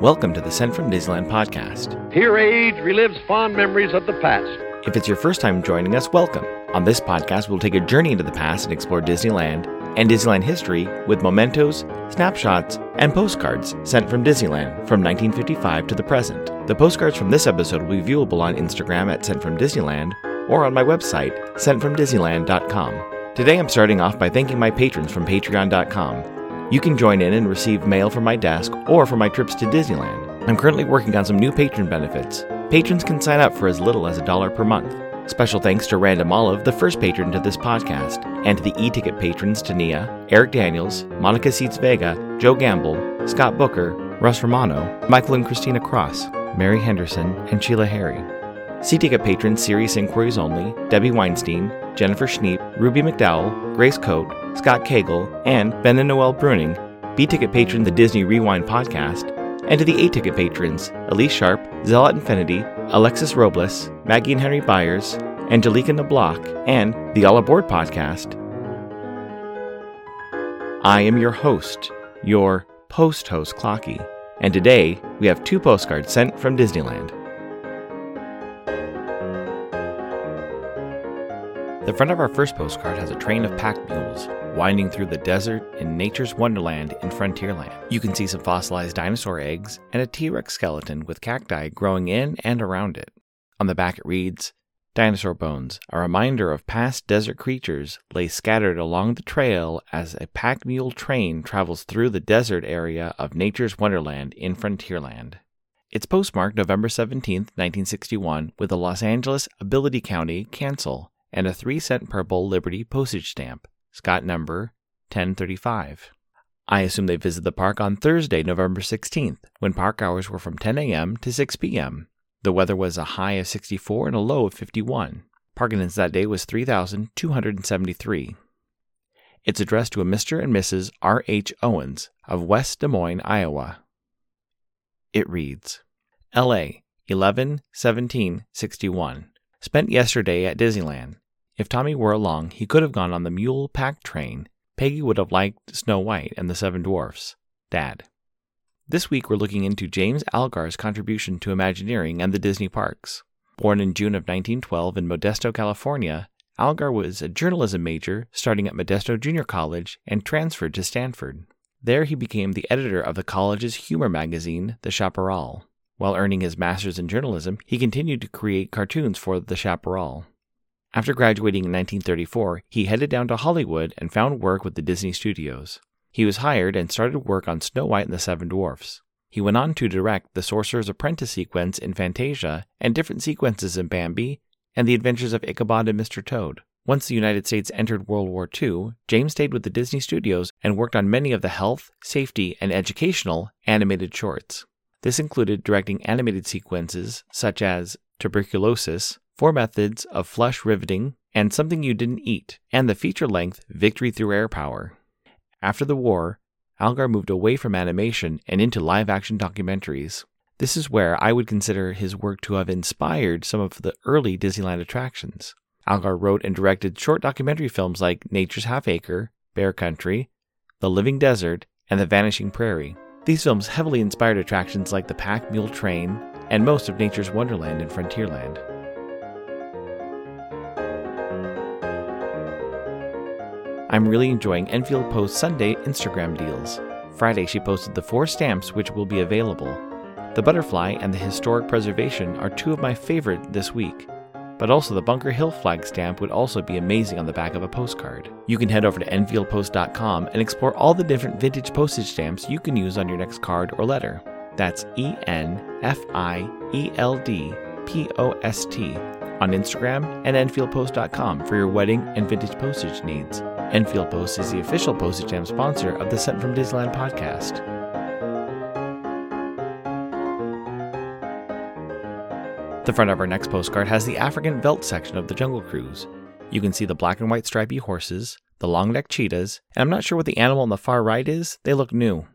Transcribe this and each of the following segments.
Welcome to the Sent from Disneyland podcast. Here, age relives fond memories of the past. If it's your first time joining us, welcome. On this podcast, we'll take a journey into the past and explore Disneyland and Disneyland history with mementos, snapshots, and postcards sent from Disneyland from 1955 to the present. The postcards from this episode will be viewable on Instagram at Sent from Disneyland or on my website, sentfromdisneyland.com. Today I'm starting off by thanking my patrons from patreon.com. You can join in and receive mail from my desk or for my trips to Disneyland. I'm currently working on some new patron benefits. Patrons can sign up for as little as a dollar per month. Special thanks to Random Olive, the first patron to this podcast, and to the e-ticket patrons Tania, Eric Daniels, Monica Seats Vega, Joe Gamble, Scott Booker, Russ Romano, Michael and Christina Cross, Mary Henderson, and Sheila Harry. C-ticket patrons Serious Inquiries Only, Debbie Weinstein, Jennifer Schneep, Ruby McDowell, Grace Coate, Scott Cagle, and Ben and Noel Bruning, B ticket patron the Disney Rewind podcast, and to the A ticket patrons Elise Sharp, Zealot Infinity, Alexis Robles, Maggie and Henry Byers, Angelica Nablock, and the All Aboard podcast. I am your host, your post host Clocky, and today we have two postcards sent from Disneyland. The front of our first postcard has a train of pack mules winding through the desert in nature's wonderland in Frontierland. You can see some fossilized dinosaur eggs and a T Rex skeleton with cacti growing in and around it. On the back it reads Dinosaur bones, a reminder of past desert creatures, lay scattered along the trail as a pack mule train travels through the desert area of nature's wonderland in Frontierland. It's postmarked November 17, 1961, with a Los Angeles Ability County cancel and a 3 cent purple Liberty postage stamp, Scott number 1035. I assume they visited the park on Thursday, November 16th, when park hours were from 10 a.m. to 6 p.m. The weather was a high of 64 and a low of 51. Park attendance that day was 3,273. It's addressed to a Mr. and Mrs. R. H. Owens of West Des Moines, Iowa. It reads L.A. 11 17 61. Spent yesterday at Disneyland. If Tommy were along, he could have gone on the mule pack train. Peggy would have liked Snow White and the Seven Dwarfs. Dad. This week we're looking into James Algar's contribution to Imagineering and the Disney parks. Born in June of 1912 in Modesto, California, Algar was a journalism major starting at Modesto Junior College and transferred to Stanford. There he became the editor of the college's humor magazine, The Chaparral. While earning his master's in journalism, he continued to create cartoons for The Chaparral. After graduating in 1934, he headed down to Hollywood and found work with the Disney Studios. He was hired and started work on Snow White and the Seven Dwarfs. He went on to direct the Sorcerer's Apprentice sequence in Fantasia and different sequences in Bambi and The Adventures of Ichabod and Mr. Toad. Once the United States entered World War II, James stayed with the Disney Studios and worked on many of the health, safety, and educational animated shorts. This included directing animated sequences such as Tuberculosis, Four Methods of Flush Riveting, and Something You Didn't Eat, and the feature length Victory Through Air Power. After the war, Algar moved away from animation and into live action documentaries. This is where I would consider his work to have inspired some of the early Disneyland attractions. Algar wrote and directed short documentary films like Nature's Half Acre, Bear Country, The Living Desert, and The Vanishing Prairie. These films heavily inspired attractions like the Pack Mule Train and most of nature's wonderland in Frontierland. I'm really enjoying Enfield Post Sunday Instagram deals. Friday, she posted the four stamps which will be available. The butterfly and the historic preservation are two of my favorite this week but also the Bunker Hill flag stamp would also be amazing on the back of a postcard. You can head over to enfieldpost.com and explore all the different vintage postage stamps you can use on your next card or letter. That's E N F I E L D P O S T on Instagram and enfieldpost.com for your wedding and vintage postage needs. Enfield Post is the official postage stamp sponsor of the Sent from Disneyland podcast. The front of our next postcard has the African veldt section of the Jungle Cruise. You can see the black and white stripy horses, the long necked cheetahs, and I'm not sure what the animal on the far right is, they look new.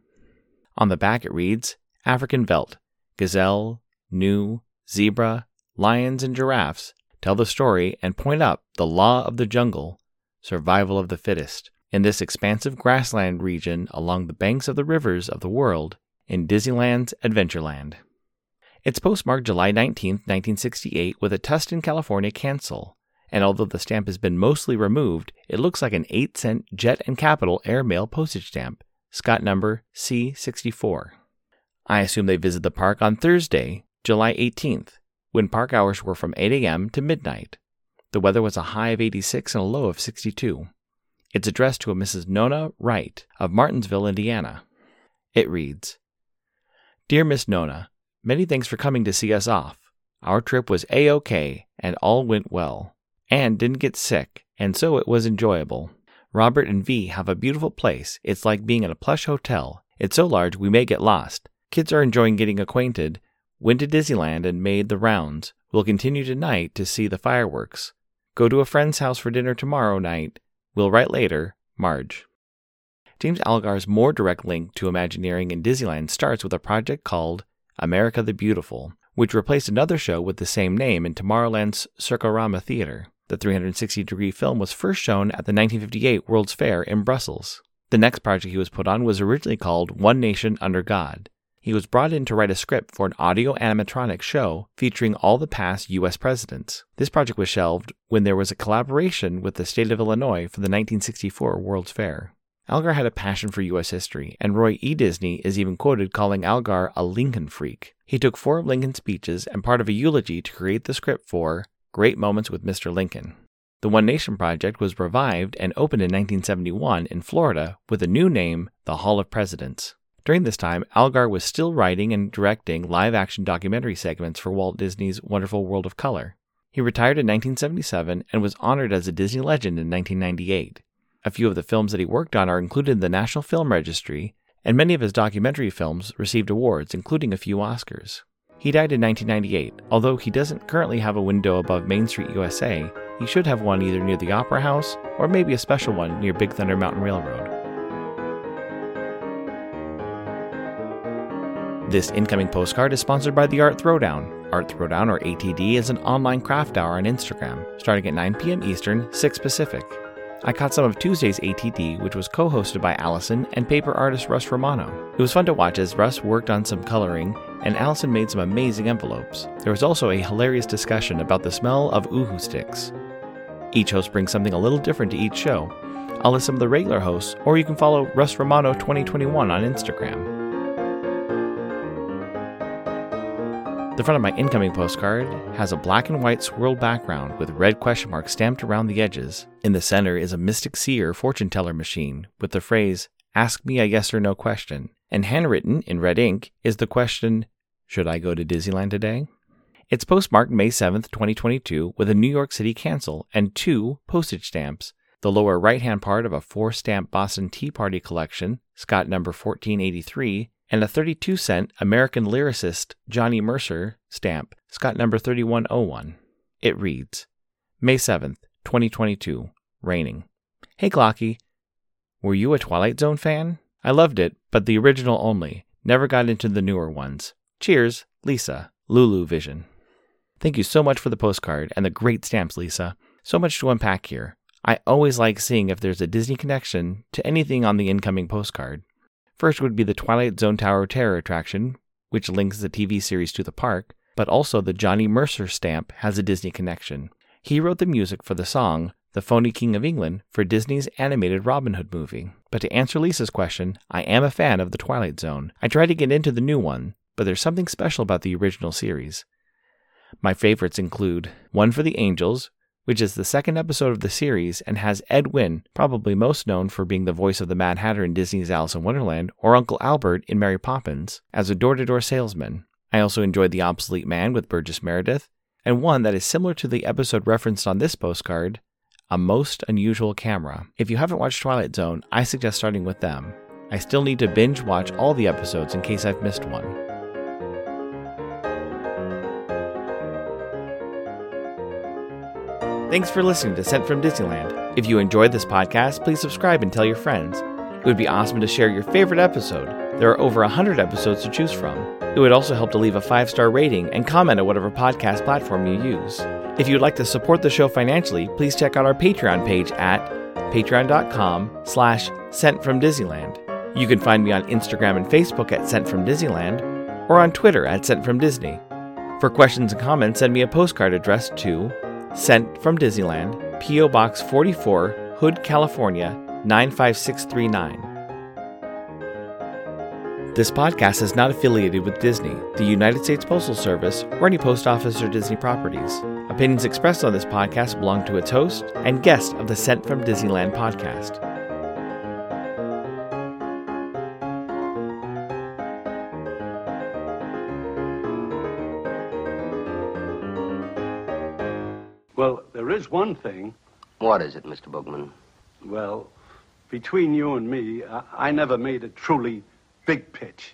On the back it reads African veldt, gazelle, gnu, zebra, lions, and giraffes tell the story and point up the law of the jungle, survival of the fittest. In this expansive grassland region along the banks of the rivers of the world, in Disneyland's Adventureland. It's postmarked July 19, 1968, with a Tustin, California cancel, and although the stamp has been mostly removed, it looks like an 8 cent Jet and Capitol airmail postage stamp, Scott number C64. I assume they visit the park on Thursday, July 18th, when park hours were from 8 a.m. to midnight. The weather was a high of 86 and a low of 62. It's addressed to a Mrs. Nona Wright of Martinsville, Indiana. It reads Dear Miss Nona, many thanks for coming to see us off. Our trip was A OK and all went well. And didn't get sick, and so it was enjoyable. Robert and V have a beautiful place. It's like being in a plush hotel. It's so large we may get lost. Kids are enjoying getting acquainted. Went to Disneyland and made the rounds. We'll continue tonight to see the fireworks. Go to a friend's house for dinner tomorrow night. We'll write later. Marge. James Algar's more direct link to Imagineering in Disneyland starts with a project called America the Beautiful, which replaced another show with the same name in Tomorrowland's Circarama Theater. The 360 degree film was first shown at the 1958 World's Fair in Brussels. The next project he was put on was originally called One Nation Under God. He was brought in to write a script for an audio animatronic show featuring all the past U.S. presidents. This project was shelved when there was a collaboration with the state of Illinois for the 1964 World's Fair. Algar had a passion for U.S. history, and Roy E. Disney is even quoted calling Algar a Lincoln freak. He took four of Lincoln's speeches and part of a eulogy to create the script for Great Moments with Mr. Lincoln. The One Nation Project was revived and opened in 1971 in Florida with a new name, the Hall of Presidents. During this time, Algar was still writing and directing live action documentary segments for Walt Disney's Wonderful World of Color. He retired in 1977 and was honored as a Disney legend in 1998. A few of the films that he worked on are included in the National Film Registry, and many of his documentary films received awards, including a few Oscars. He died in 1998. Although he doesn't currently have a window above Main Street, USA, he should have one either near the Opera House or maybe a special one near Big Thunder Mountain Railroad. This incoming postcard is sponsored by the Art Throwdown. Art Throwdown, or ATD, is an online craft hour on Instagram, starting at 9 p.m. Eastern, 6 Pacific. I caught some of Tuesday's ATD, which was co hosted by Allison and paper artist Russ Romano. It was fun to watch as Russ worked on some coloring and Allison made some amazing envelopes. There was also a hilarious discussion about the smell of uhu sticks. Each host brings something a little different to each show. I'll list some of the regular hosts, or you can follow Russ Romano 2021 on Instagram. The front of my incoming postcard has a black and white swirled background with red question marks stamped around the edges. In the center is a Mystic Seer fortune teller machine with the phrase, Ask me a yes or no question. And handwritten in red ink is the question, Should I go to Disneyland today? It's postmarked May 7th, 2022, with a New York City cancel and two postage stamps. The lower right hand part of a four stamp Boston Tea Party collection, Scott number 1483, and a 32 cent American lyricist Johnny Mercer stamp, Scott number 3101. It reads May 7th, 2022, raining. Hey Glocky, were you a Twilight Zone fan? I loved it, but the original only. Never got into the newer ones. Cheers, Lisa, Lulu Vision. Thank you so much for the postcard and the great stamps, Lisa. So much to unpack here. I always like seeing if there's a Disney connection to anything on the incoming postcard. First would be the Twilight Zone Tower of Terror attraction, which links the TV series to the park, but also the Johnny Mercer stamp has a Disney connection. He wrote the music for the song The Phony King of England for Disney's animated Robin Hood movie. But to answer Lisa's question, I am a fan of the Twilight Zone. I try to get into the new one, but there's something special about the original series. My favorites include One for the Angels, which is the second episode of the series and has Ed Wynn, probably most known for being the voice of the Mad Hatter in Disney's Alice in Wonderland, or Uncle Albert in Mary Poppins, as a door to door salesman. I also enjoyed The Obsolete Man with Burgess Meredith, and one that is similar to the episode referenced on this postcard, A Most Unusual Camera. If you haven't watched Twilight Zone, I suggest starting with them. I still need to binge watch all the episodes in case I've missed one. Thanks for listening to Sent from Disneyland. If you enjoyed this podcast, please subscribe and tell your friends. It would be awesome to share your favorite episode. There are over 100 episodes to choose from. It would also help to leave a five star rating and comment at whatever podcast platform you use. If you'd like to support the show financially, please check out our Patreon page at patreon.com slash sent from Disneyland. You can find me on Instagram and Facebook at Sent from Disneyland or on Twitter at Sent from Disney. For questions and comments, send me a postcard addressed to Sent from Disneyland, P.O. Box 44, Hood, California 95639. This podcast is not affiliated with Disney, the United States Postal Service, or any post office or Disney properties. Opinions expressed on this podcast belong to its host and guest of the Sent from Disneyland podcast. Is one thing. What is it, Mr. Bookman? Well, between you and me, I, I never made a truly big pitch.